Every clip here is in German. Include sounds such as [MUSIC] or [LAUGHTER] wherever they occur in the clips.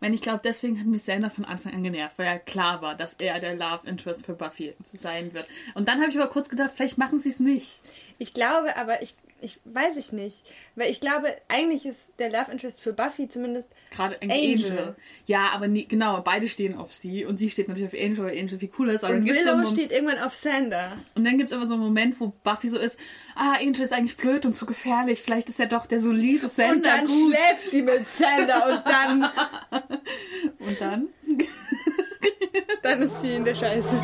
Wenn ich glaube, deswegen hat mich Sander von Anfang an genervt, weil ja klar war, dass er der Love Interest für Buffy sein wird. Und dann habe ich aber kurz gedacht, vielleicht machen sie es nicht. Ich glaube aber, ich, ich weiß ich nicht. Weil ich glaube, eigentlich ist der Love Interest für Buffy zumindest Gerade Angel. Angel. Ja, aber nie, genau, beide stehen auf sie und sie steht natürlich auf Angel, weil Angel viel cooler ist. Aber und Willow so steht irgendwann auf Sander. Und dann gibt es aber so einen Moment, wo Buffy so ist, ah, Angel ist eigentlich blöd und zu gefährlich, vielleicht ist er doch der solide Sander Und dann gut. schläft sie mit Sander und dann... [LAUGHS] und dann? [LAUGHS] dann ist sie in der Scheiße.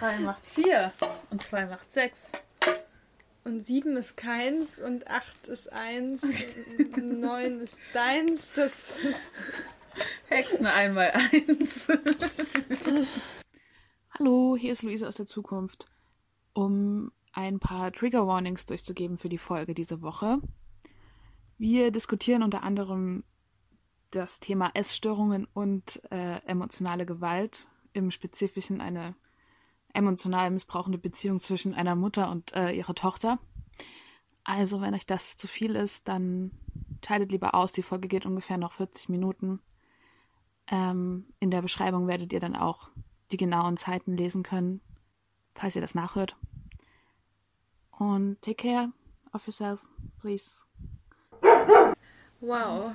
3 macht 4 und 2 macht 6. Und 7 ist keins und 8 ist 1 und [LAUGHS] 9 ist deins. Das ist. Hexen einmal 1. [LAUGHS] Hallo, hier ist Luise aus der Zukunft. Um ein paar Trigger Warnings durchzugeben für die Folge diese Woche. Wir diskutieren unter anderem das Thema Essstörungen und äh, emotionale Gewalt, im Spezifischen eine emotional missbrauchende Beziehung zwischen einer Mutter und äh, ihrer Tochter. Also, wenn euch das zu viel ist, dann schaltet lieber aus. Die Folge geht ungefähr noch 40 Minuten. Ähm, in der Beschreibung werdet ihr dann auch die genauen Zeiten lesen können, falls ihr das nachhört. Und take care of yourself, please. Wow.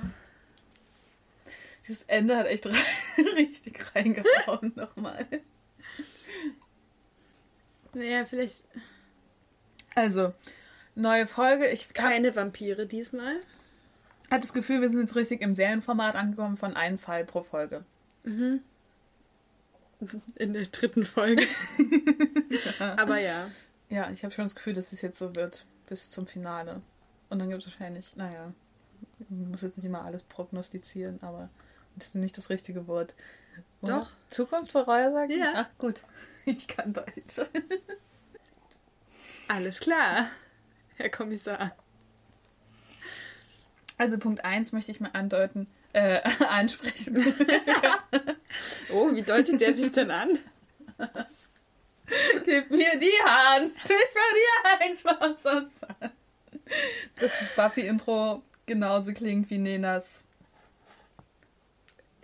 Dieses Ende hat echt [LAUGHS] richtig reingehauen nochmal. Naja, vielleicht. Also, neue Folge. Ich Keine Vampire diesmal. Ich habe das Gefühl, wir sind jetzt richtig im Serienformat angekommen von einem Fall pro Folge. Mhm. In der dritten Folge. ja. [LAUGHS] Aber ja. Ja, ich habe schon das Gefühl, dass es jetzt so wird bis zum Finale. Und dann gibt es wahrscheinlich, naja, man muss jetzt nicht immer alles prognostizieren, aber das ist nicht das richtige Wort. Oder? Doch. Zukunft vorhersagen? Ja. Ach, gut. [LAUGHS] Ich kann Deutsch. [LAUGHS] Alles klar, Herr Kommissar. Also Punkt 1 möchte ich mal andeuten, äh, [LAUGHS] ansprechen. oh, wie deutet der sich denn an? Gib mir die Hand, ich will dir ein Schloss aus Dass das Buffy-Intro genauso klingt wie Nenas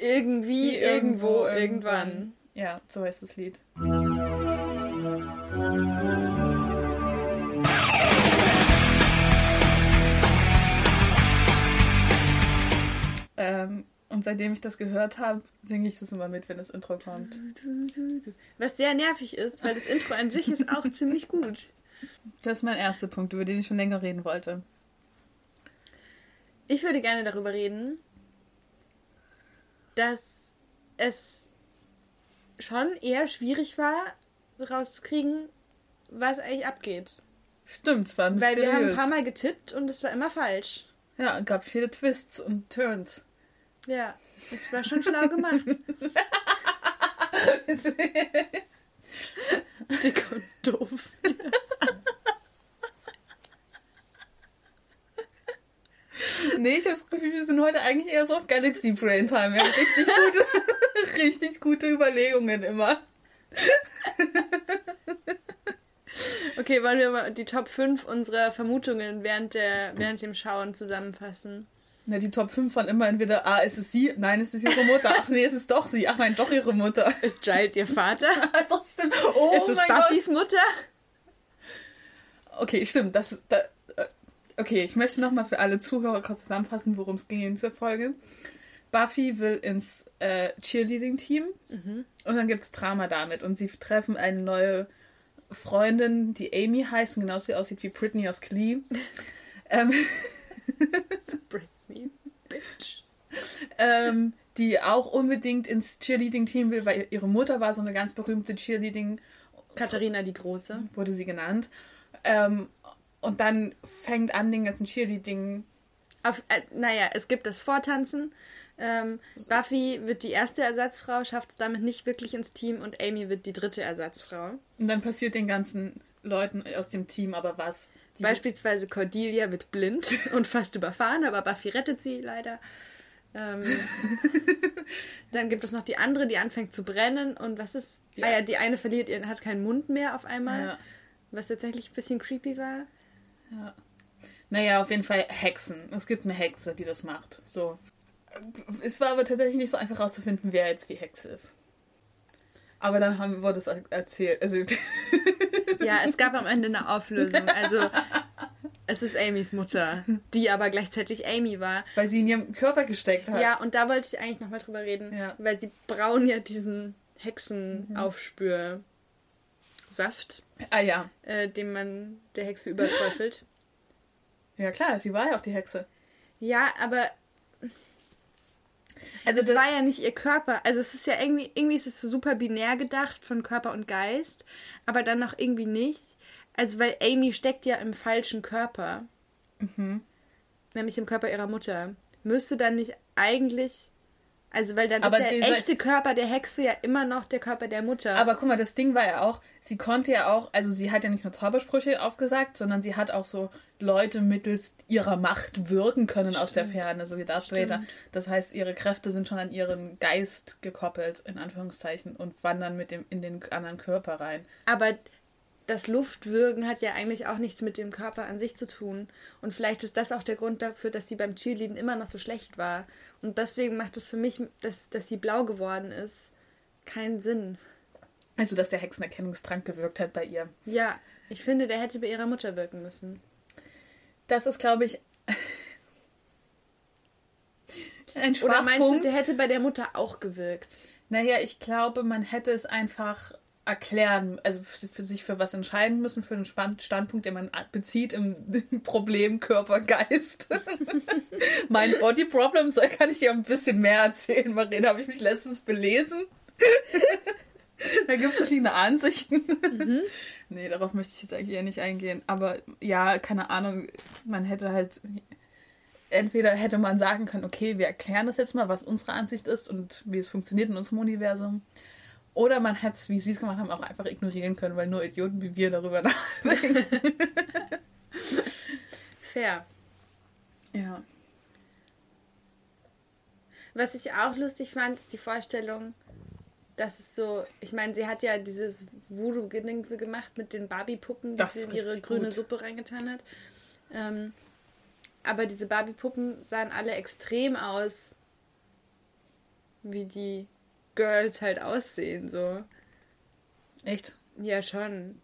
irgendwie, irgendwo, irgendwo, irgendwann. Ja, so heißt das Lied. Ähm, und seitdem ich das gehört habe, singe ich das immer mit, wenn das Intro kommt. Was sehr nervig ist, weil das Intro an sich ist auch ziemlich gut. Das ist mein erster Punkt, über den ich schon länger reden wollte. Ich würde gerne darüber reden, dass es schon eher schwierig war, rauszukriegen, was eigentlich abgeht. Stimmt, es war mysteriös. Weil wir haben ein paar Mal getippt und es war immer falsch. Ja, es gab viele Twists und Turns. Ja, es war schon schlau gemacht. [LAUGHS] [LAUGHS] Dick und doof. [LAUGHS] Nee, ich habe das Gefühl, wir sind heute eigentlich eher so auf Galaxy Brain Time. Wir haben richtig gute, [LAUGHS] richtig gute Überlegungen immer. Okay, wollen wir mal die Top 5 unserer Vermutungen während, der, während dem Schauen zusammenfassen? Na, die Top 5 waren immer entweder, ah, ist es sie? Nein, ist es ihre Mutter? Ach nee, ist es doch sie? Ach nein, doch ihre Mutter. Ist Giles ihr Vater? [LAUGHS] doch, stimmt. Oh ist es Buffys Gott. Mutter? Okay, stimmt. Das, das, Okay, ich möchte nochmal für alle Zuhörer kurz zusammenfassen, worum es ging in dieser Folge. Buffy will ins äh, Cheerleading-Team mhm. und dann gibt es Drama damit und sie treffen eine neue Freundin, die Amy heißt und genauso wie aussieht wie Britney aus Glee. [LAUGHS] ähm, [LAUGHS] Britney, Bitch. ähm, die auch unbedingt ins Cheerleading-Team will, weil ihre Mutter war so eine ganz berühmte Cheerleading. Katharina die Große. Wurde sie genannt. Ähm, und dann fängt an, den ganzen Cheerleading. Auf, äh, naja, es gibt das Vortanzen. Ähm, Buffy wird die erste Ersatzfrau, schafft es damit nicht wirklich ins Team und Amy wird die dritte Ersatzfrau. Und dann passiert den ganzen Leuten aus dem Team aber was. Beispielsweise Cordelia wird blind [LAUGHS] und fast überfahren, aber Buffy rettet sie leider. Ähm, [LAUGHS] dann gibt es noch die andere, die anfängt zu brennen und was ist? Ja. Ah ja, die eine verliert ihren, hat keinen Mund mehr auf einmal, ja. was tatsächlich ein bisschen creepy war. Ja. Naja, auf jeden Fall Hexen. Es gibt eine Hexe, die das macht. So. Es war aber tatsächlich nicht so einfach herauszufinden, wer jetzt die Hexe ist. Aber dann haben, wurde es erzählt. Also [LAUGHS] ja, es gab am Ende eine Auflösung. Also es ist Amys Mutter, die aber gleichzeitig Amy war. Weil sie in ihrem Körper gesteckt hat. Ja, und da wollte ich eigentlich nochmal drüber reden. Ja. Weil sie brauen ja diesen Hexenaufspürsaft. Ah ja. Äh, den man der Hexe überträufelt. Ja klar, sie war ja auch die Hexe. Ja, aber also es war ja nicht ihr Körper. Also es ist ja irgendwie, irgendwie ist es so super binär gedacht von Körper und Geist, aber dann noch irgendwie nicht. Also weil Amy steckt ja im falschen Körper. Mhm. Nämlich im Körper ihrer Mutter. Müsste dann nicht eigentlich also, weil dann aber ist der echte Körper der Hexe ja immer noch der Körper der Mutter. Aber guck mal, das Ding war ja auch, sie konnte ja auch, also sie hat ja nicht nur Zaubersprüche aufgesagt, sondern sie hat auch so Leute mittels ihrer Macht wirken können Stimmt. aus der Ferne, so wie Darth Vader. Das heißt, ihre Kräfte sind schon an ihren Geist gekoppelt, in Anführungszeichen, und wandern mit dem in den anderen Körper rein. Aber das Luftwürgen hat ja eigentlich auch nichts mit dem Körper an sich zu tun. Und vielleicht ist das auch der Grund dafür, dass sie beim Cheerleading immer noch so schlecht war. Und deswegen macht es für mich, dass, dass sie blau geworden ist, keinen Sinn. Also, dass der Hexenerkennungstrank gewirkt hat bei ihr. Ja, ich finde, der hätte bei ihrer Mutter wirken müssen. Das ist, glaube ich, ein Schwachpunkt. Oder meinst du, der hätte bei der Mutter auch gewirkt? Naja, ich glaube, man hätte es einfach erklären, also für sich für was entscheiden müssen, für einen Standpunkt, den man bezieht im [LAUGHS] Problem Körper, Geist. [LAUGHS] mein Body Problem, so kann ich dir ein bisschen mehr erzählen. Marina, habe ich mich letztens belesen. [LAUGHS] da gibt es verschiedene Ansichten. Mhm. Nee, darauf möchte ich jetzt eigentlich eher nicht eingehen. Aber ja, keine Ahnung, man hätte halt entweder hätte man sagen können, okay, wir erklären das jetzt mal, was unsere Ansicht ist und wie es funktioniert in unserem Universum. Oder man hätte es, wie sie es gemacht haben, auch einfach ignorieren können, weil nur Idioten wie wir darüber [LAUGHS] nachdenken. Fair. Ja. Was ich auch lustig fand, ist die Vorstellung, dass es so, ich meine, sie hat ja dieses Voodoo-Gedingse gemacht mit den Barbie-Puppen, die sie in ihre grüne gut. Suppe reingetan hat. Ähm, aber diese Barbie-Puppen sahen alle extrem aus wie die Girls halt aussehen, so. Echt? Ja, schon.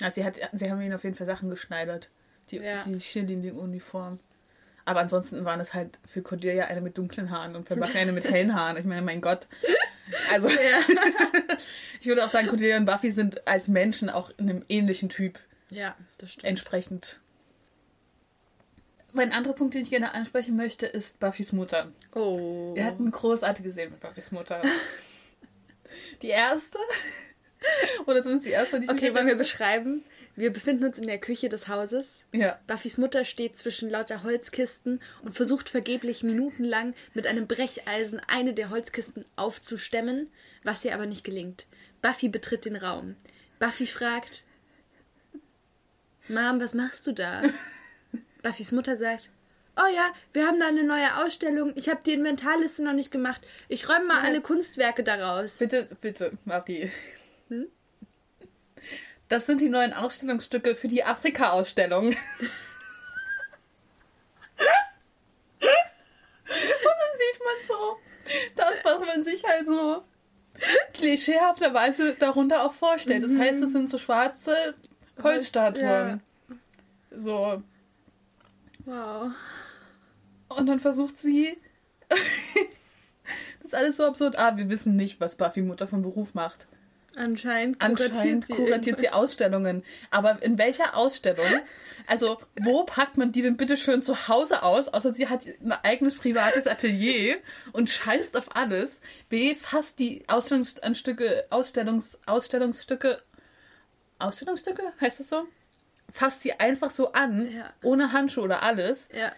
Also sie, hat, sie haben ihnen auf jeden Fall Sachen geschneidert. Die, ja. die Cheerleading-Uniform. Aber ansonsten waren es halt für Cordelia eine mit dunklen Haaren und für Buffy eine mit hellen Haaren. Ich meine, mein Gott. Also, [LAUGHS] ja. [LAUGHS] ich würde auch sagen, Cordelia und Buffy sind als Menschen auch in einem ähnlichen Typ. Ja, das stimmt. Entsprechend. Mein anderer Punkt, den ich gerne ansprechen möchte, ist Buffys Mutter. Oh. Wir hatten großartige Szenen mit Buffys Mutter. [LAUGHS] Die erste? [LAUGHS] Oder zumindest die erste, die ich Okay, wollen wir beschreiben? Wir befinden uns in der Küche des Hauses. Ja. Buffys Mutter steht zwischen lauter Holzkisten und versucht vergeblich minutenlang mit einem Brecheisen eine der Holzkisten aufzustemmen, was ihr aber nicht gelingt. Buffy betritt den Raum. Buffy fragt: Mom, was machst du da? [LAUGHS] Buffys Mutter sagt: Oh ja, wir haben da eine neue Ausstellung. Ich habe die Inventarliste noch nicht gemacht. Ich räume mal ja. alle Kunstwerke daraus. Bitte, bitte, Marie. Hm? Das sind die neuen Ausstellungsstücke für die Afrika-Ausstellung. [LAUGHS] Und dann sieht man so das, was man sich halt so klischeehafterweise darunter auch vorstellt. Das heißt, es sind so schwarze Holzstatuen. Ja. So. Wow. Und dann versucht sie. [LAUGHS] das ist alles so absurd. Ah, wir wissen nicht, was Buffy Mutter von Beruf macht. Anscheinend kuratiert, Anscheinend sie, kuratiert sie Ausstellungen. Aber in welcher Ausstellung? Also, wo packt man die denn bitte schön zu Hause aus? Außer sie hat ein eigenes privates Atelier und scheißt auf alles. B, fasst die Ausstellungsstücke, Ausstellungs, Ausstellungsstücke, Ausstellungsstücke? Heißt das so? Fasst sie einfach so an, ja. ohne Handschuhe oder alles. Ja.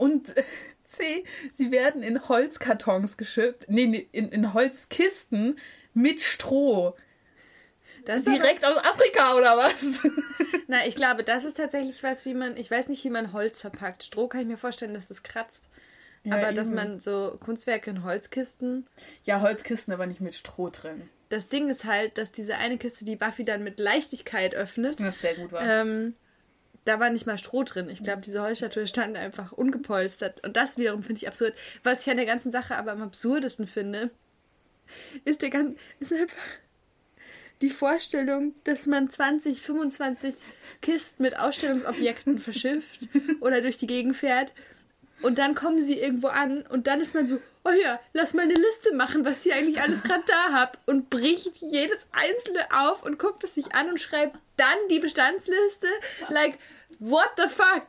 Und C, sie werden in Holzkartons geschippt, nee, in, in Holzkisten mit Stroh. Direkt aber, aus Afrika oder was? [LAUGHS] Na, ich glaube, das ist tatsächlich was, wie man, ich weiß nicht, wie man Holz verpackt. Stroh kann ich mir vorstellen, dass das kratzt. Ja, aber eben. dass man so Kunstwerke in Holzkisten. Ja, Holzkisten, aber nicht mit Stroh drin. Das Ding ist halt, dass diese eine Kiste, die Buffy dann mit Leichtigkeit öffnet. Das sehr gut war. Ähm, da war nicht mal Stroh drin. Ich glaube, diese Holzstatue stand einfach ungepolstert. Und das wiederum finde ich absurd. Was ich an der ganzen Sache aber am absurdesten finde, ist der ganze, ist einfach die Vorstellung, dass man 20, 25 Kisten mit Ausstellungsobjekten [LAUGHS] verschifft oder durch die Gegend fährt und dann kommen sie irgendwo an und dann ist man so, oh ja, lass mal eine Liste machen, was ihr eigentlich alles gerade da habt und bricht jedes einzelne auf und guckt es sich an und schreibt dann die Bestandsliste. Like, what the fuck?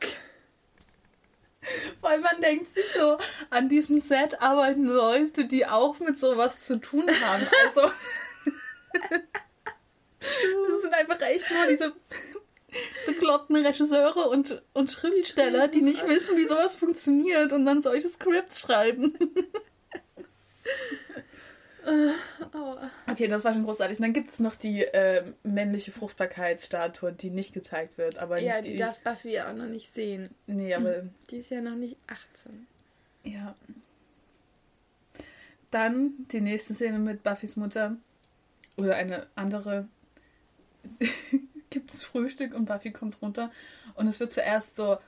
Weil man denkt sich so, an diesem Set arbeiten Leute, die auch mit sowas zu tun haben. Also. [LAUGHS] das sind einfach echt nur diese bekloppten Regisseure und, und Schriftsteller, die nicht wissen, wie sowas funktioniert und dann solche Skripts schreiben. Okay, das war schon großartig. Und dann gibt es noch die äh, männliche Fruchtbarkeitsstatue, die nicht gezeigt wird. Aber ja, die, die darf Buffy ja auch noch nicht sehen. Nee, aber. [CLEARS THROAT] Die ist ja noch nicht 18. Ja. Dann die nächste Szene mit Buffys Mutter. Oder eine andere. [LAUGHS] Frühstück und Buffy kommt runter. Und es wird zuerst so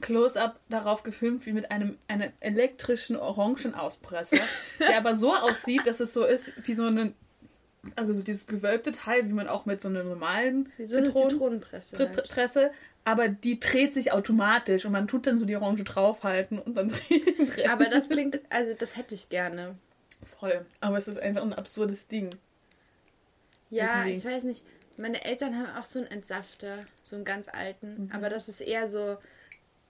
Close-up darauf gefilmt, wie mit einem, einem elektrischen Orangenauspresser, [LAUGHS] der aber so aussieht, dass es so ist wie so ein, also so dieses gewölbte Teil, wie man auch mit so einer normalen wie so Zitronen Zitronenpresse. Halt. Presse, aber die dreht sich automatisch und man tut dann so die Orange draufhalten und dann [LAUGHS] dreht Aber das klingt, also das hätte ich gerne. Voll. Aber es ist einfach ein absurdes Ding. Ja, ich weiß nicht. Meine Eltern haben auch so einen Entsafter, so einen ganz alten. Mhm. Aber das ist eher so,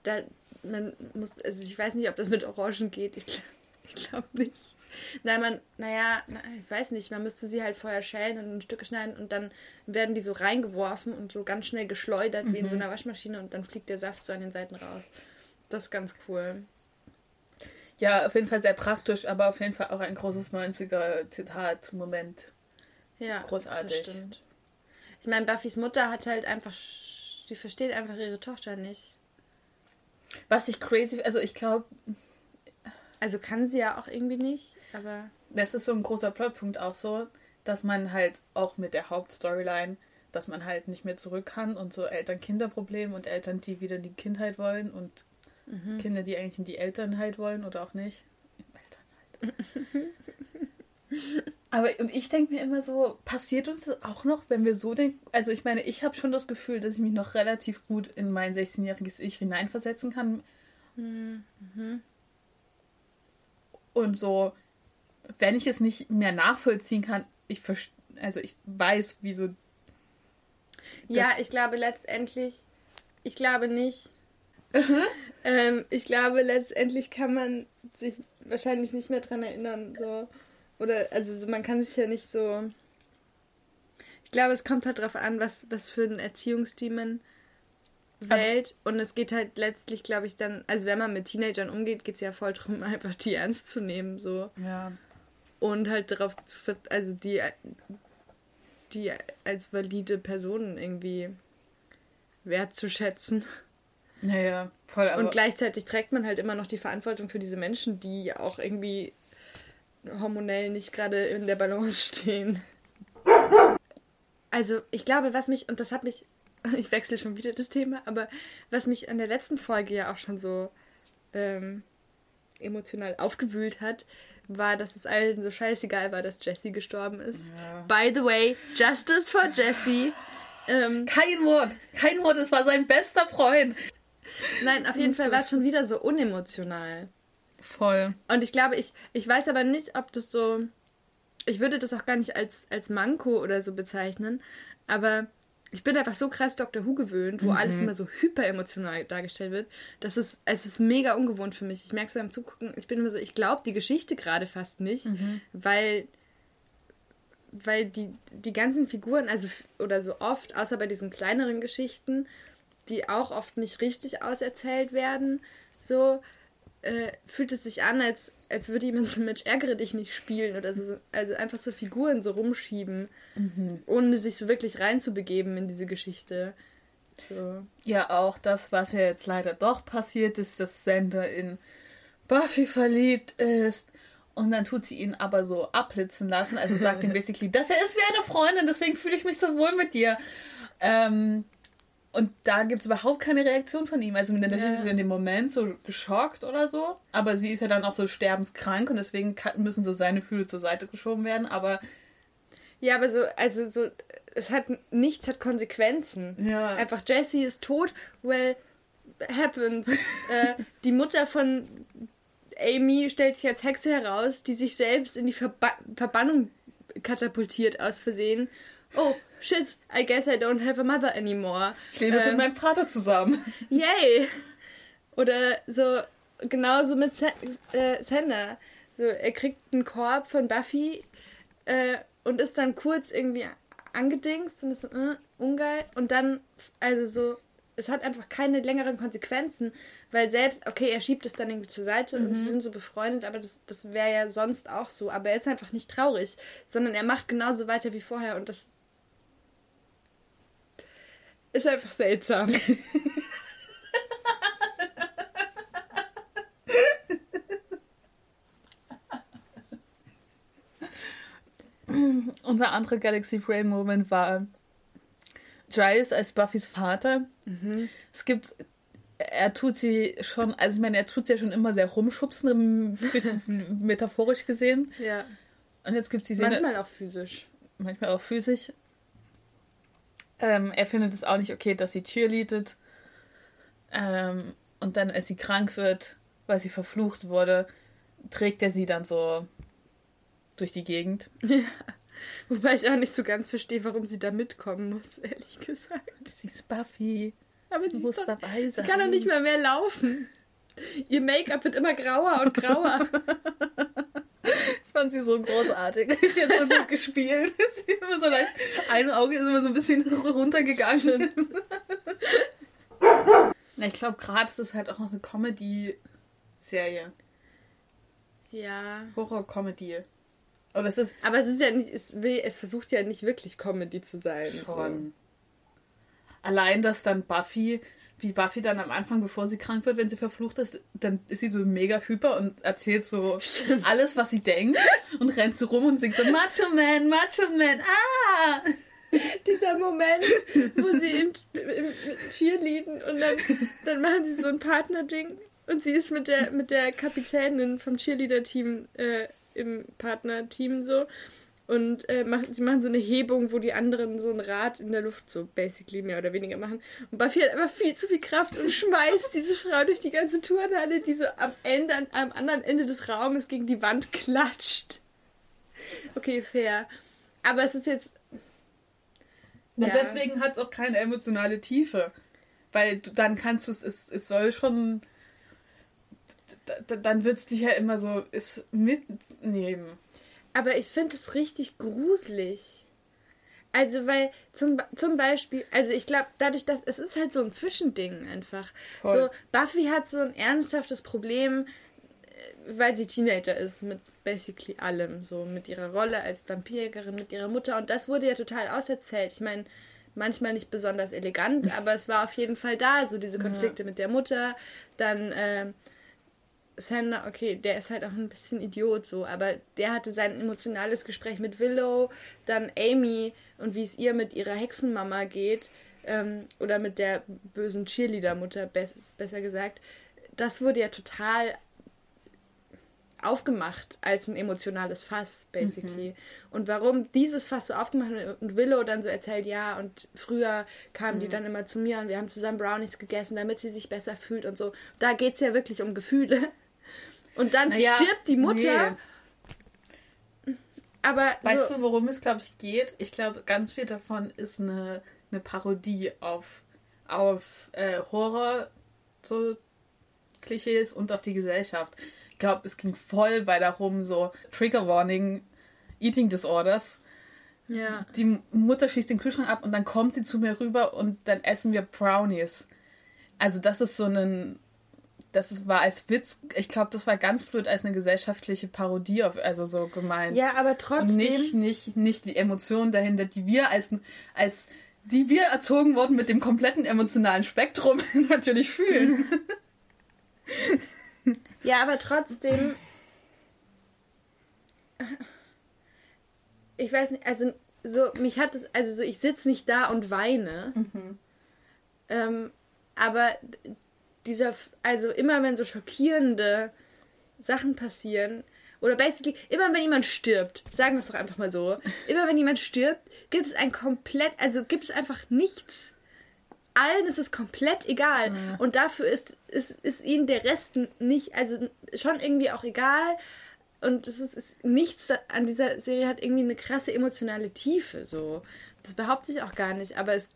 da, man muss, also ich weiß nicht, ob das mit Orangen geht. Ich, glaube [LAUGHS] nicht. Nein, man, naja, na, ich weiß nicht, man müsste sie halt vorher schälen und in Stücke schneiden und dann werden die so reingeworfen und so ganz schnell geschleudert, mhm. wie in so mhm. einer Waschmaschine und dann fliegt der Saft so an den Seiten raus. Das ist ganz cool. Ja, auf jeden Fall sehr praktisch, aber auf jeden Fall auch ein großes 90er-Zitat-Moment. Ja, großartig. Das stimmt. Ich meine, Buffys Mutter hat halt einfach, die versteht einfach ihre Tochter nicht. Was ich crazy, also ich glaube. Also kann sie ja auch irgendwie nicht, aber. Das ist so ein großer Plotpunkt auch so, dass man halt auch mit der Hauptstoryline, dass man halt nicht mehr zurück kann und so Eltern-Kinder-Problem und Eltern, die wieder in die Kindheit wollen und mhm. Kinder, die eigentlich in die Elternheit wollen oder auch nicht. Elternheit. [LAUGHS] Aber und ich denke mir immer so, passiert uns das auch noch, wenn wir so denken? Also ich meine, ich habe schon das Gefühl, dass ich mich noch relativ gut in mein 16-jähriges Ich hineinversetzen kann. Mhm. Und so, wenn ich es nicht mehr nachvollziehen kann, ich also ich weiß, wieso. Ja, ich glaube letztendlich, ich glaube nicht. Mhm. ähm, ich glaube letztendlich kann man sich wahrscheinlich nicht mehr dran erinnern, so oder, also man kann sich ja nicht so. Ich glaube, es kommt halt darauf an, was, was für ein Erziehungsteam man wählt. Und es geht halt letztlich, glaube ich, dann, also wenn man mit Teenagern umgeht, geht es ja voll darum, [LAUGHS] einfach die ernst zu nehmen, so. Ja. Und halt darauf zu, also die, die als valide Personen irgendwie wertzuschätzen. Naja, voll. Aber und gleichzeitig trägt man halt immer noch die Verantwortung für diese Menschen, die auch irgendwie hormonell nicht gerade in der Balance stehen. Also, ich glaube, was mich, und das hat mich, [LAUGHS] ich wechsle schon wieder das Thema, aber was mich an der letzten Folge ja auch schon so ähm, emotional aufgewühlt hat, war, dass es allen so scheißegal war, dass Jesse gestorben ist. Ja. By the way, Justice for Jesse. Ähm, kein Wort, kein Wort, es war sein bester Freund. Nein, auf jeden Fall war es schon wieder so unemotional. Voll. Und ich glaube, ich, ich weiß aber nicht, ob das so. Ich würde das auch gar nicht als, als Manko oder so bezeichnen, aber ich bin einfach so krass Dr. Who gewöhnt, wo mhm. alles immer so hyperemotional dargestellt wird. Das ist, es ist mega ungewohnt für mich. Ich merke es beim Zugucken, ich bin immer so, ich glaube die Geschichte gerade fast nicht, mhm. weil, weil die, die ganzen Figuren, also oder so oft, außer bei diesen kleineren Geschichten, die auch oft nicht richtig auserzählt werden, so, äh, fühlt es sich an, als, als würde jemand so Mensch ärgere dich nicht spielen oder so. Also einfach so Figuren so rumschieben, mhm. ohne sich so wirklich reinzubegeben in diese Geschichte. So. Ja, auch das, was ja jetzt leider doch passiert ist, dass Sender in Buffy verliebt ist. Und dann tut sie ihn aber so abblitzen lassen. Also sagt ihm [LAUGHS] basically, das ist wie eine Freundin, deswegen fühle ich mich so wohl mit dir. Ähm, und da gibt es überhaupt keine Reaktion von ihm. Also natürlich ja. ist sie in dem Moment so geschockt oder so. Aber sie ist ja dann auch so sterbenskrank und deswegen müssen so seine Fühle zur Seite geschoben werden. Aber. Ja, aber so, also so, es hat nichts hat Konsequenzen. Ja. Einfach Jesse ist tot, well, happens. [LAUGHS] äh, die Mutter von Amy stellt sich als Hexe heraus, die sich selbst in die Verba Verbannung katapultiert aus Versehen. Oh, shit, I guess I don't have a mother anymore. Ich lebe ähm, mit meinem Vater zusammen. Yay! Oder so, genauso mit äh, Sander. So, er kriegt einen Korb von Buffy äh, und ist dann kurz irgendwie angedingst und ist so, äh, ungeil. Und dann, also so, es hat einfach keine längeren Konsequenzen, weil selbst, okay, er schiebt es dann irgendwie zur Seite mhm. und sie sind so befreundet, aber das, das wäre ja sonst auch so. Aber er ist einfach nicht traurig, sondern er macht genauso weiter wie vorher und das ist einfach seltsam. Unser anderer Galaxy Brain Moment war Giles als Buffys Vater. Mhm. Es gibt, er tut sie schon, also ich meine, er tut sie ja schon immer sehr rumschubsen, [LAUGHS] metaphorisch gesehen. Ja. Und jetzt gibt es die Szene. Manchmal auch physisch. Manchmal auch physisch. Ähm, er findet es auch nicht okay, dass sie cheerleadet. Ähm, und dann, als sie krank wird, weil sie verflucht wurde, trägt er sie dann so durch die Gegend. Ja. [LAUGHS] Wobei ich auch nicht so ganz verstehe, warum sie da mitkommen muss, [LAUGHS] ehrlich gesagt. Sie ist Buffy. Aber sie muss doch, dabei sein. Sie kann doch nicht mehr mehr laufen. Ihr Make-up wird immer grauer und grauer. [LAUGHS] ich fand sie so großartig. Sie hat so gut gespielt. [LAUGHS] Sie immer so leicht, ein Auge ist immer so ein bisschen runtergegangen. Na, ich glaube, gerade ist es halt auch noch eine Comedy-Serie. Ja. Horror-Comedy. Oder es ist aber es ist ja nicht, es, will, es versucht ja nicht wirklich Comedy zu sein. Schon. So. Allein, dass dann Buffy, wie Buffy dann am Anfang, bevor sie krank wird, wenn sie verflucht ist, dann ist sie so mega hyper und erzählt so Stimmt. alles, was sie denkt und rennt so rum und singt so Macho Man, Macho Man, ah! Dieser Moment, wo sie im, im Cheerleaden und dann, dann machen sie so ein Partnerding und sie ist mit der, mit der Kapitänin vom Cheerleader-Team äh, im Partnerteam so. Und äh, machen, sie machen so eine Hebung, wo die anderen so ein Rad in der Luft so basically mehr oder weniger machen. Und Buffy hat einfach viel zu viel Kraft und schmeißt diese Frau durch die ganze Turnhalle, die so am Ende, am anderen Ende des Raumes gegen die Wand klatscht. Okay, fair. Aber es ist jetzt. Und ja. deswegen hat es auch keine emotionale Tiefe. Weil du, dann kannst du es, es soll schon dann wird es dich ja immer so mitnehmen. Aber ich finde es richtig gruselig. Also, weil zum, zum Beispiel, also ich glaube, dadurch, dass es ist halt so ein Zwischending einfach. Voll. So, Buffy hat so ein ernsthaftes Problem, äh, weil sie Teenager ist mit basically allem. So mit ihrer Rolle als Vampirjägerin, mit ihrer Mutter. Und das wurde ja total auserzählt. Ich meine, manchmal nicht besonders elegant, aber es war auf jeden Fall da. So diese Konflikte ja. mit der Mutter, dann. Äh, Sander, okay, der ist halt auch ein bisschen Idiot so, aber der hatte sein emotionales Gespräch mit Willow, dann Amy und wie es ihr mit ihrer Hexenmama geht, ähm, oder mit der bösen Cheerleader-Mutter, besser gesagt. Das wurde ja total aufgemacht als ein emotionales Fass, basically. Mhm. Und warum dieses Fass so aufgemacht und Willow dann so erzählt, ja, und früher kamen mhm. die dann immer zu mir und wir haben zusammen Brownies gegessen, damit sie sich besser fühlt und so. Da geht es ja wirklich um Gefühle. Und dann naja, stirbt die Mutter. Nee. Aber weißt so du, worum es, glaube ich, geht? Ich glaube, ganz viel davon ist eine, eine Parodie auf, auf äh, Horror, so Klischees und auf die Gesellschaft. Ich glaube, es ging voll bei darum, so Trigger Warning, Eating Disorders. Ja. Die Mutter schießt den Kühlschrank ab und dann kommt sie zu mir rüber und dann essen wir Brownies. Also das ist so ein das war als Witz, ich glaube, das war ganz blöd als eine gesellschaftliche Parodie, auf, also so gemeint. Ja, aber trotzdem. Und nicht, nicht, nicht die Emotionen dahinter, die wir als, als, die wir erzogen wurden mit dem kompletten emotionalen Spektrum [LAUGHS] natürlich fühlen. ja, aber trotzdem. Ich weiß nicht, also so, mich hat es, also so, ich sitze nicht da und weine. Mhm. Ähm, aber dieser, also immer wenn so schockierende Sachen passieren, oder basically, immer wenn jemand stirbt, sagen wir es doch einfach mal so, [LAUGHS] immer wenn jemand stirbt, gibt es ein komplett, also gibt es einfach nichts. Allen ist es komplett egal. Ja. Und dafür ist, ist, ist ihnen der Rest nicht, also schon irgendwie auch egal. Und es ist, ist nichts an dieser Serie hat irgendwie eine krasse emotionale Tiefe. So. Das behaupte ich auch gar nicht, aber es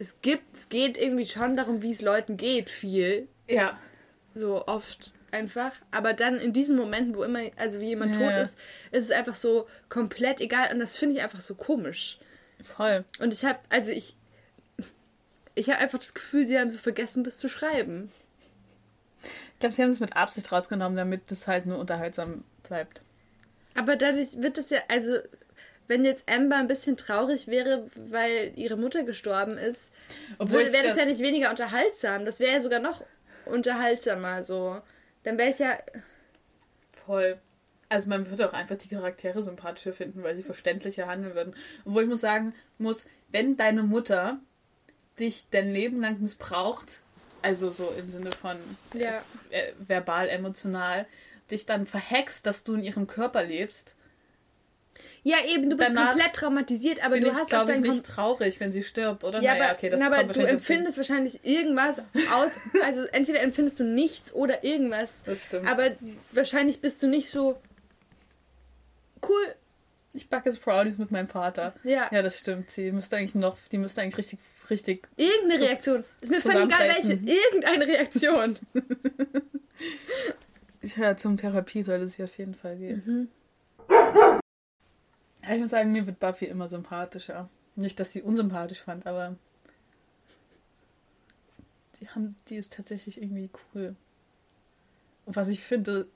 es gibt, es geht irgendwie schon darum, wie es Leuten geht, viel. Ja. So oft einfach. Aber dann in diesen Momenten, wo immer, also wie jemand ja. tot ist, ist es einfach so komplett egal. Und das finde ich einfach so komisch. Voll. Und ich habe, also ich, ich habe einfach das Gefühl, sie haben so vergessen, das zu schreiben. Ich glaube, sie haben es mit Absicht rausgenommen, damit das halt nur unterhaltsam bleibt. Aber dadurch wird es ja, also wenn jetzt Amber ein bisschen traurig wäre, weil ihre Mutter gestorben ist, wäre das, das ja nicht weniger unterhaltsam. Das wäre ja sogar noch unterhaltsamer so. Dann wäre es ja. Voll. Also man würde auch einfach die Charaktere sympathischer finden, weil sie verständlicher handeln würden. Obwohl ich muss sagen muss, wenn deine Mutter dich dein Leben lang missbraucht, also so im Sinne von ja. äh, verbal, emotional, dich dann verhext, dass du in ihrem Körper lebst, ja, eben, du bist Danach komplett traumatisiert, aber du hast auch dein nicht traurig, wenn sie stirbt, oder? Ja, naja, aber, okay, das na, aber du empfindest wahrscheinlich irgendwas aus, [LAUGHS] also entweder empfindest du nichts oder irgendwas. Das stimmt. Aber wahrscheinlich bist du nicht so cool. Ich backe jetzt Brownies mit meinem Vater. Ja. Ja, das stimmt. Sie müsste eigentlich noch, die müsste eigentlich richtig, richtig. Irgendeine Reaktion. Ist mir völlig egal, welche. Irgendeine Reaktion. [LAUGHS] ja, zum Therapie sollte sie auf jeden Fall gehen. Mhm. Ja, ich muss sagen, mir wird Buffy immer sympathischer. Nicht, dass sie unsympathisch fand, aber die, haben, die ist tatsächlich irgendwie cool. Und was ich finde,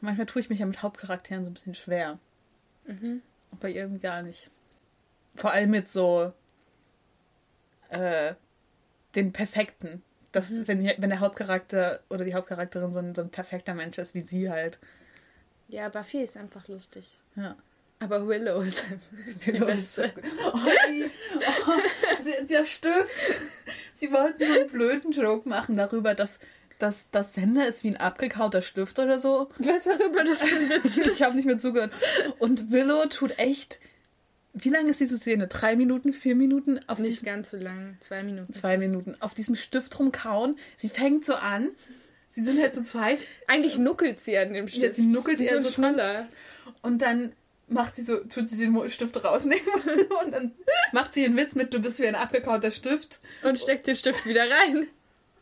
manchmal tue ich mich ja mit Hauptcharakteren so ein bisschen schwer. Mhm. Und bei ihr irgendwie gar nicht. Vor allem mit so äh, den Perfekten. Das, mhm. wenn, wenn der Hauptcharakter oder die Hauptcharakterin so ein, so ein perfekter Mensch ist wie sie halt. Ja, Buffy ist einfach lustig. Ja. Aber Willow ist, ist Willow die beste. oh, die, oh, der Stift. Sie wollten so einen blöden Joke machen darüber, dass dass das Sender ist wie ein abgekauter Stift oder so. Was darüber das für ein Witz [LAUGHS] Ich habe nicht mehr zugehört. Und Willow tut echt. Wie lange ist diese Szene? Drei Minuten, vier Minuten? Auf nicht ganz so lang. Zwei Minuten. Zwei Minuten. Auf diesem Stift rumkauen. Sie fängt so an. Sie sind halt zu so zweit. Eigentlich nuckelt sie an dem Stift. Ja, sie nuckelt die so schneller. Und dann macht sie so, tut sie den Stift rausnehmen [LAUGHS] und dann macht sie einen Witz mit, du bist wie ein abgekauter Stift. Und steckt den Stift wieder rein.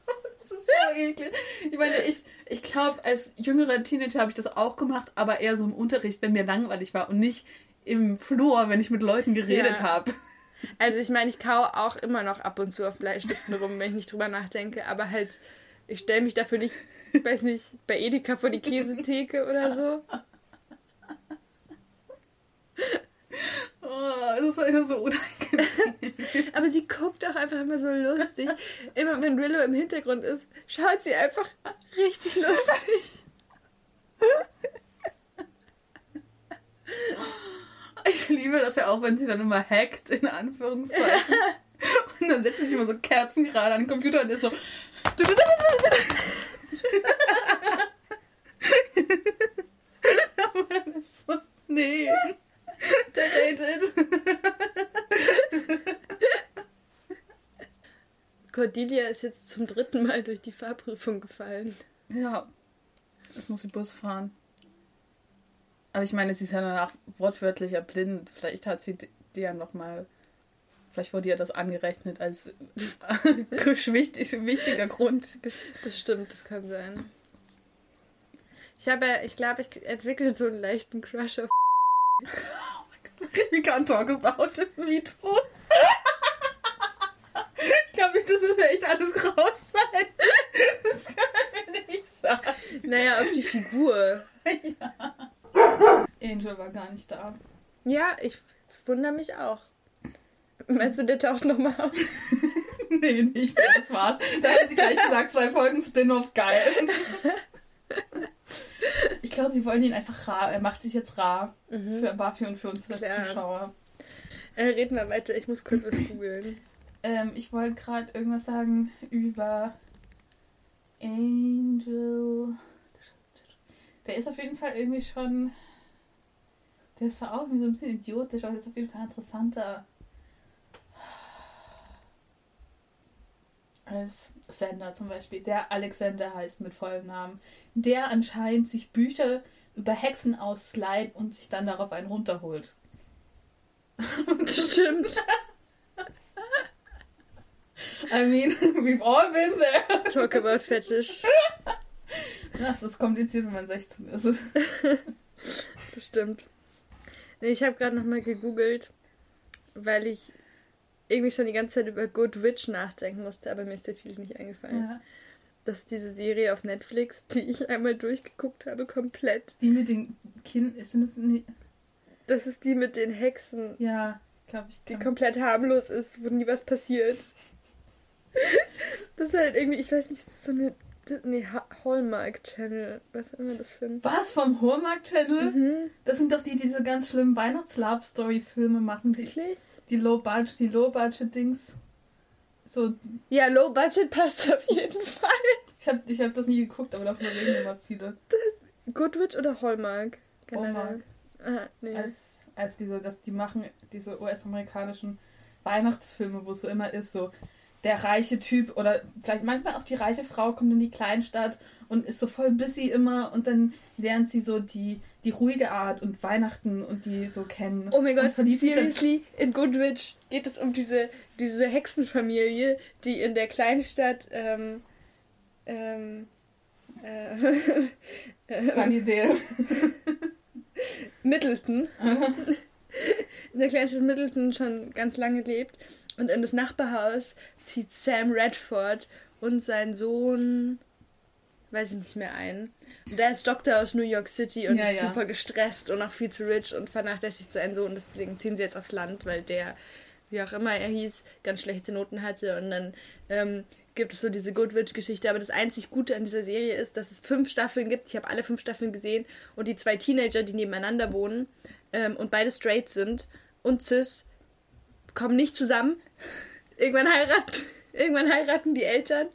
[LAUGHS] das ist so eklig. Ich meine, ich, ich glaube, als jüngerer Teenager habe ich das auch gemacht, aber eher so im Unterricht, wenn mir langweilig war und nicht im Flur, wenn ich mit Leuten geredet ja. habe. Also ich meine, ich kau auch immer noch ab und zu auf Bleistiften rum, wenn ich nicht drüber nachdenke, aber halt, ich stelle mich dafür nicht, weiß nicht, bei Edeka vor die Käsetheke oder so. [LAUGHS] Oh, das war immer so unangenehm. Aber sie guckt auch einfach immer so lustig. Immer wenn Willow im Hintergrund ist, schaut sie einfach richtig lustig. Ich liebe das ja auch, wenn sie dann immer hackt, in Anführungszeichen. [LAUGHS] Und dann setzt sie sich immer so Kerzen gerade an den Computer und ist so. Aber ist so. Nee. Der Cordelia ist jetzt zum dritten Mal durch die Fahrprüfung gefallen. Ja. Jetzt muss sie Bus fahren. Aber ich meine, sie ist ja danach wortwörtlich erblind. Vielleicht hat sie die ja nochmal. Vielleicht wurde ihr das angerechnet als [LAUGHS] wichtig, wichtiger Grund. Das stimmt, das kann sein. Ich habe ich glaube, ich entwickle so einen leichten Crush auf [LAUGHS] Oh mein Gott, we can't talk about it, me too. ich glaube, das ist echt alles rausfallen. Das kann naja, auf die Figur. ja. [LAUGHS] Angel war gar nicht da. Ja, ich wundere mich auch. Meinst du, der taucht nochmal auf? [LAUGHS] nee, nicht das war's. Da hat sie gleich gesagt, zwei Folgen Spin-off, geil. [LAUGHS] ich glaube, sie wollen ihn einfach rar. Er macht sich jetzt rar. Mhm. Für Buffy und für uns als Klar. Zuschauer. Äh, reden wir weiter, ich muss kurz was googeln. Ähm, ich wollte gerade irgendwas sagen über Angel. Der ist auf jeden Fall irgendwie schon. Der ist zwar auch irgendwie so ein bisschen idiotisch, aber ist auf jeden Fall interessanter. als Sender zum Beispiel, der Alexander heißt mit vollem Namen, der anscheinend sich Bücher über Hexen ausleiht und sich dann darauf einen runterholt. Stimmt. [LAUGHS] I mean, [LAUGHS] we've all been there. Talk about fetish. [LAUGHS] Das ist kompliziert, wenn man 16 ist. [LAUGHS] das stimmt. Nee, ich habe gerade nochmal gegoogelt, weil ich irgendwie schon die ganze Zeit über Good Witch nachdenken musste, aber mir ist der Titel nicht eingefallen. Ja. Das ist diese Serie auf Netflix, [LAUGHS] die ich einmal durchgeguckt habe, komplett. Die mit den Kindern, sind das nicht... Das ist die mit den Hexen. Ja, glaube ich. Die komplett harmlos ist, wo nie was passiert. [LAUGHS] das ist halt irgendwie, ich weiß nicht, das ist so eine Nee, Hallmark Channel. Was immer das für ein. Was? Vom Hallmark Channel? Mhm. Das sind doch die, die diese ganz schlimmen Weihnachts-Love-Story-Filme machen. Wirklich? Die Low-Budget, die Low-Budget-Dings. So. Ja, Low-Budget passt auf jeden Fall. Ich habe ich hab das nie geguckt, aber davon reden immer viele. Das Goodwitch oder Hallmark? Generell. Hallmark. Aha, nee. Als, als diese, dass die machen diese US-amerikanischen Weihnachtsfilme, wo es so immer ist, so der reiche Typ oder vielleicht manchmal auch die reiche Frau kommt in die Kleinstadt und ist so voll busy immer und dann lernt sie so die, die ruhige Art und Weihnachten und die so kennen. Oh mein Gott, seriously, in Goodwitch geht es um diese, diese Hexenfamilie, die in der Kleinstadt ähm, ähm, äh, [LAUGHS] Sunnydale. Middleton. in der Kleinstadt Middleton schon ganz lange lebt und in das Nachbarhaus zieht Sam Redford und sein Sohn, weiß ich nicht mehr ein. Und der ist Doktor aus New York City und ja, ist ja. super gestresst und auch viel zu rich und vernachlässigt seinen Sohn. Deswegen ziehen sie jetzt aufs Land, weil der, wie auch immer er hieß, ganz schlechte Noten hatte. Und dann ähm, gibt es so diese Good Witch-Geschichte. Aber das einzig Gute an dieser Serie ist, dass es fünf Staffeln gibt. Ich habe alle fünf Staffeln gesehen. Und die zwei Teenager, die nebeneinander wohnen ähm, und beide straight sind und cis, kommen nicht zusammen. Irgendwann heiraten, [LAUGHS] irgendwann heiraten die Eltern.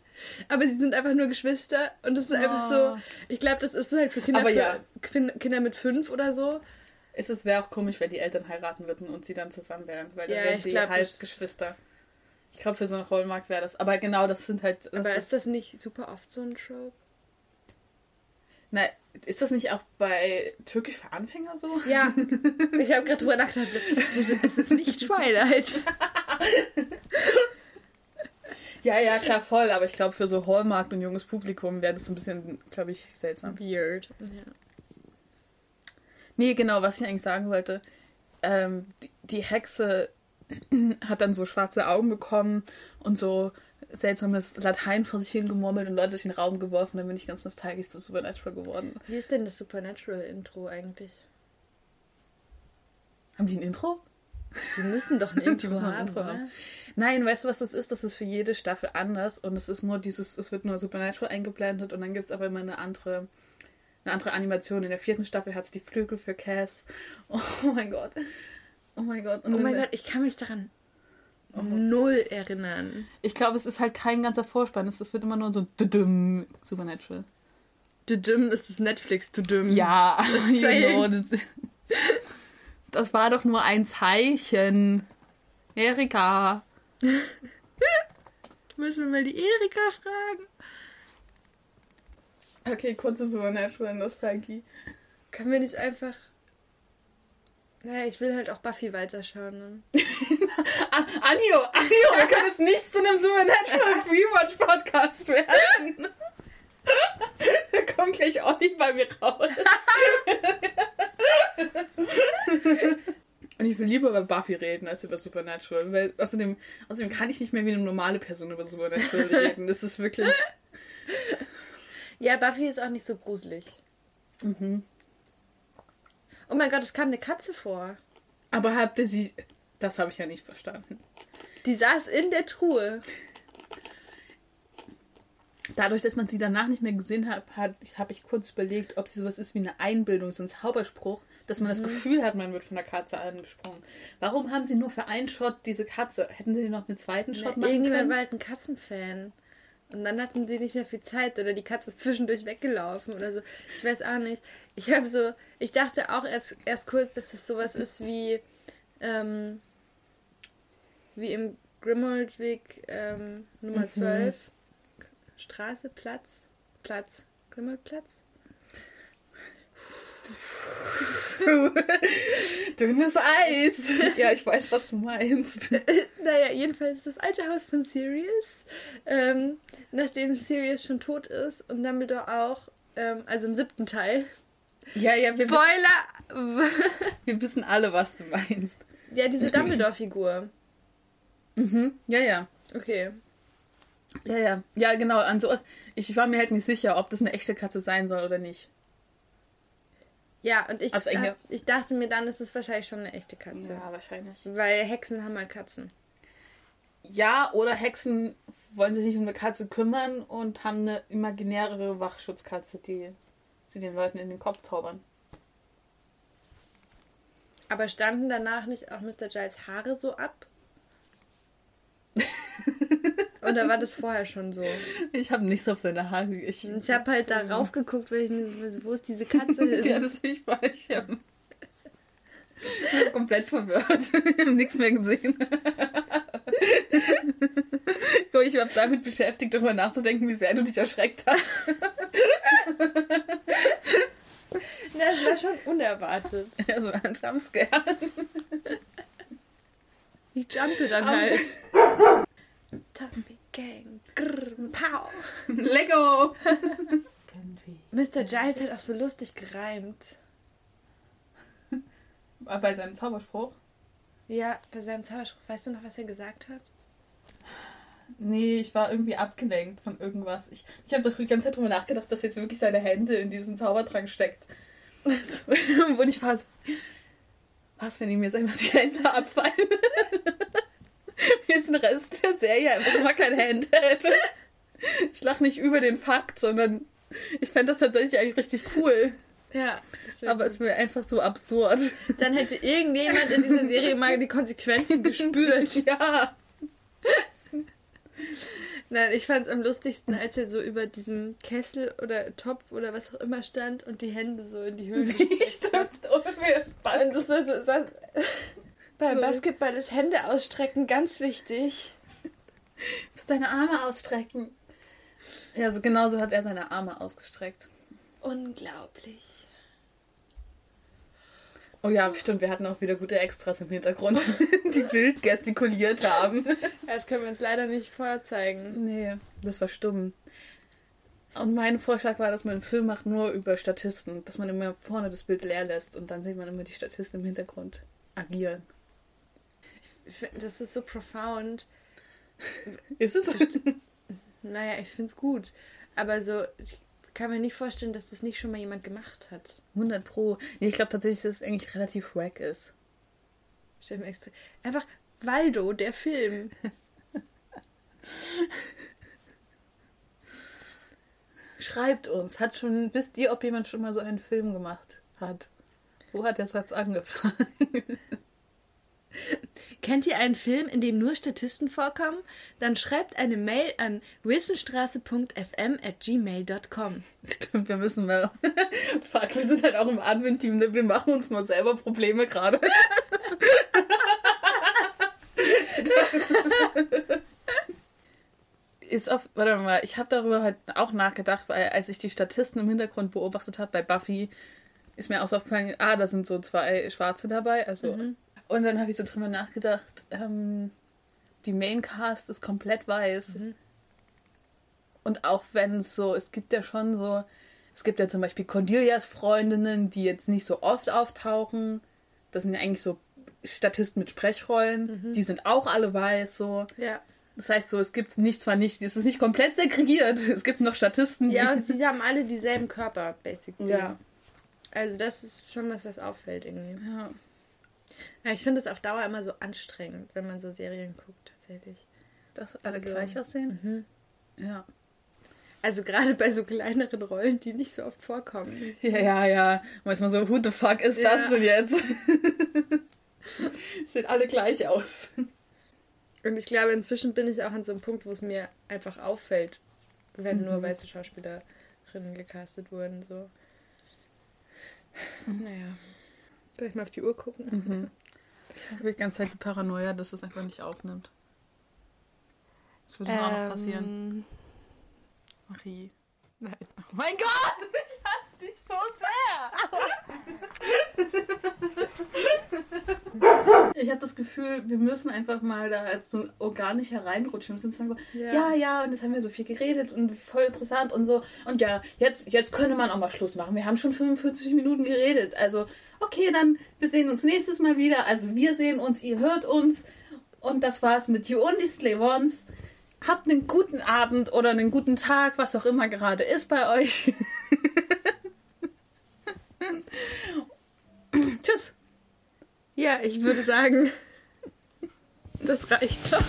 Aber sie sind einfach nur Geschwister und das ist oh. einfach so. Oh. Ich glaube, das ist halt für Kinder, ja. Kinder mit fünf oder so. Es wäre auch komisch, wenn die Eltern heiraten würden und sie dann zusammen wären, weil dann ja, wären sie glaub, halt Geschwister. Ich glaube, für so einen Hallmark wäre das. Aber genau, das sind halt. Das aber ist, ist das nicht super oft so ein Trope? Na, ist das nicht auch bei Türkisch für Anfänger so? Ja, [LAUGHS] ich habe gerade drüber nachgedacht. Es ist nicht Twilight. [LAUGHS] ja, ja, klar, voll. Aber ich glaube, für so Hallmark und junges Publikum wäre das so ein bisschen, glaube ich, seltsam. Weird. Ja. Nee, genau, was ich eigentlich sagen wollte. Ähm, die, die Hexe [CLEARS THROAT] hat dann so schwarze Augen bekommen und so seltsames Latein vor sich hingemurmelt und Leute durch den Raum geworfen. Dann bin ich ganz nostalgisch zu Supernatural geworden. Wie ist denn das Supernatural-Intro eigentlich? Haben die ein Intro? Die müssen doch ein [LAUGHS] Intro, haben, Intro haben. Nein, weißt du, was das ist? Das ist für jede Staffel anders und es ist nur dieses, es wird nur Supernatural eingeblendet und dann gibt es aber immer eine andere, eine andere Animation. In der vierten Staffel hat es die Flügel für Cass. [LAUGHS] Oh mein Gott. Oh mein Gott. Und oh mein Gott, ich kann mich daran oh. null erinnern. Ich glaube, es ist halt kein ganzer Vorspann. Es wird immer nur so Dudum, Supernatural. Dudum ist das Netflix Dudum. Ja, genau. [LAUGHS] Das, [LAUGHS] das war doch nur ein Zeichen. Erika. [LAUGHS] Müssen wir mal die Erika fragen. Okay, kurze Supernatural Nostalgie. Können wir nicht einfach naja, ich will halt auch Buffy weiterschauen. Ne? Anio, Anio, wir können jetzt nicht zu einem Supernatural Rewatch Podcast werden. da kommt gleich Olli bei mir raus. Und ich will lieber über Buffy reden als über Supernatural, weil außerdem, außerdem kann ich nicht mehr wie eine normale Person über Supernatural [LAUGHS] reden. Das ist wirklich. Ja, Buffy ist auch nicht so gruselig. Mhm. Oh mein Gott, es kam eine Katze vor. Aber habt ihr sie. Das habe ich ja nicht verstanden. Die saß in der Truhe. Dadurch, dass man sie danach nicht mehr gesehen hat, habe ich kurz überlegt, ob sie sowas ist wie eine Einbildung, so ein Zauberspruch, dass man mhm. das Gefühl hat, man wird von der Katze angesprungen. Warum haben sie nur für einen Shot diese Katze? Hätten sie noch einen zweiten Shot Na, machen Irgendjemand war halt ein Katzenfan. Und dann hatten sie nicht mehr viel Zeit oder die Katze ist zwischendurch weggelaufen oder so. Ich weiß auch nicht. Ich habe so, ich dachte auch erst, erst kurz, dass es sowas ist wie, ähm, wie im Grimoldweg ähm, Nummer 12. Mhm. Straße, Platz, Platz, Grimmelplatz. Dünnes [LAUGHS] Eis. Ja, ich weiß, was du meinst. [LAUGHS] naja, jedenfalls das alte Haus von Sirius. Ähm, nachdem Sirius schon tot ist und Dumbledore auch, ähm, also im siebten Teil. Ja, ja, wir Spoiler! [LAUGHS] wir wissen alle, was du meinst. Ja, diese [CLEARS THROAT] Dumbledore-Figur. Mhm, ja, ja. Okay. Ja, ja. Ja, genau. An sowas. Ich war mir halt nicht sicher, ob das eine echte Katze sein soll oder nicht. Ja, und ich, äh, ich dachte mir dann, ist es wahrscheinlich schon eine echte Katze. Ja, wahrscheinlich. Weil Hexen haben halt Katzen. Ja, oder Hexen wollen sich nicht um eine Katze kümmern und haben eine imaginäre Wachschutzkatze, die sie den Leuten in den Kopf zaubern. Aber standen danach nicht auch Mr. Giles Haare so ab? [LAUGHS] Oder war das vorher schon so? Ich habe nichts auf seine Haare. Ich, ich habe halt da raufgeguckt, weil ich mir so, wo ist diese Katze [LAUGHS] hin? ja, das bin ich bei euch. Ja. komplett verwirrt. [LAUGHS] Ich habe nichts mehr gesehen. ich habe damit beschäftigt, darüber nachzudenken, wie sehr du dich erschreckt hast. Na, das war schon unerwartet. Ja, so ein Jumpscare. Ich jumpe dann halt. Zombie Gang. Grrr, pow. Lego. Mr. Giles hat auch so lustig gereimt. Bei seinem Zauberspruch? Ja, bei seinem Zauberspruch. Weißt du noch, was er gesagt hat? Nee, ich war irgendwie abgelenkt von irgendwas. Ich, ich habe doch die ganze Zeit drüber nachgedacht, dass jetzt wirklich seine Hände in diesem Zaubertrank steckt. [LAUGHS] Und ich war so, was, wenn ihm jetzt einfach die Hände abfallen? [LAUGHS] [LAUGHS] Ist ein Rest der Serie einfach mal kein hätte. Ich lache nicht über den Fakt, sondern ich fände das tatsächlich eigentlich richtig cool. Ja. Aber es wäre einfach so absurd. Dann hätte irgendjemand in dieser Serie mal die Konsequenzen gespürt. [LAUGHS] ja. Nein, ich fand es am lustigsten, als er so über diesem Kessel oder Topf oder was auch immer stand und die Hände so in die Höhe [LAUGHS] gestreckt hat. Und das so, so, beim Basketball ist Hände ausstrecken ganz wichtig. Du musst deine Arme ausstrecken. Ja, so genauso hat er seine Arme ausgestreckt. Unglaublich. Oh ja, stimmt, wir hatten auch wieder gute Extras im Hintergrund, [LAUGHS] die wild gestikuliert haben. Das können wir uns leider nicht vorzeigen. Nee, das war stumm. Und mein Vorschlag war, dass man einen Film macht nur über Statisten, dass man immer vorne das Bild leer lässt und dann sieht man immer die Statisten im Hintergrund agieren. Das ist so profound. Ist es? Naja, ich finde es gut. Aber so, ich kann mir nicht vorstellen, dass das nicht schon mal jemand gemacht hat. 100 Pro. Nee, ich glaube tatsächlich, dass es eigentlich relativ wack ist. Stell mir extra. Einfach Waldo, der Film. [LAUGHS] Schreibt uns. Hat schon, wisst ihr, ob jemand schon mal so einen Film gemacht hat? Wo hat der Satz angefangen? Kennt ihr einen Film, in dem nur Statisten vorkommen? Dann schreibt eine Mail an wilsonstraße.fm at gmail.com. Stimmt, wir müssen mal. [LAUGHS] Fuck, wir sind halt auch im Admin-Team, ne? wir machen uns mal selber Probleme gerade. ist oft, warte mal, ich habe darüber halt auch nachgedacht, weil als ich die Statisten im Hintergrund beobachtet habe bei Buffy, ist mir auch so aufgefallen, ah, da sind so zwei Schwarze dabei, also mhm. Und dann habe ich so drüber nachgedacht, ähm, die Maincast ist komplett weiß. Mhm. Und auch wenn es so, es gibt ja schon so, es gibt ja zum Beispiel Cordelias Freundinnen, die jetzt nicht so oft auftauchen. Das sind ja eigentlich so Statisten mit Sprechrollen. Mhm. Die sind auch alle weiß, so. Ja. Das heißt so, es gibt nicht zwar nicht, es ist nicht komplett segregiert, [LAUGHS] es gibt noch Statisten. Ja, und [LAUGHS] sie haben alle dieselben Körper, basically. Ja. Also das ist schon was, was auffällt irgendwie. Ja. Ja, ich finde es auf Dauer immer so anstrengend, wenn man so Serien guckt, tatsächlich. Dass alle also, gleich aussehen? Mhm. Ja. Also gerade bei so kleineren Rollen, die nicht so oft vorkommen. Ja, ja, ja. Manchmal so, who the fuck ist ja. das denn jetzt? [LAUGHS] Sehen alle gleich aus. Und ich glaube, inzwischen bin ich auch an so einem Punkt, wo es mir einfach auffällt, wenn mhm. nur weiße Schauspielerinnen gecastet wurden. So. Mhm. Naja. Soll ich mal auf die Uhr gucken? Mhm. Ich habe die ganze Zeit die Paranoia, dass es einfach nicht aufnimmt. Das würde ähm, auch noch passieren. Ähm. Marie. Nein. Oh mein Gott! [LAUGHS] Ich hasse dich so sehr! Ich habe das Gefühl, wir müssen einfach mal da jetzt so organisch hereinrutschen. Wir müssen sagen so, ja. ja, ja, und jetzt haben wir so viel geredet und voll interessant und so. Und ja, jetzt, jetzt könnte man auch mal Schluss machen. Wir haben schon 45 Minuten geredet. Also, okay, dann wir sehen uns nächstes Mal wieder. Also wir sehen uns, ihr hört uns. Und das war's mit You Only Slay Once. Habt einen guten Abend oder einen guten Tag, was auch immer gerade ist bei euch. [LAUGHS] Tschüss. Ja, ich würde sagen, das reicht doch.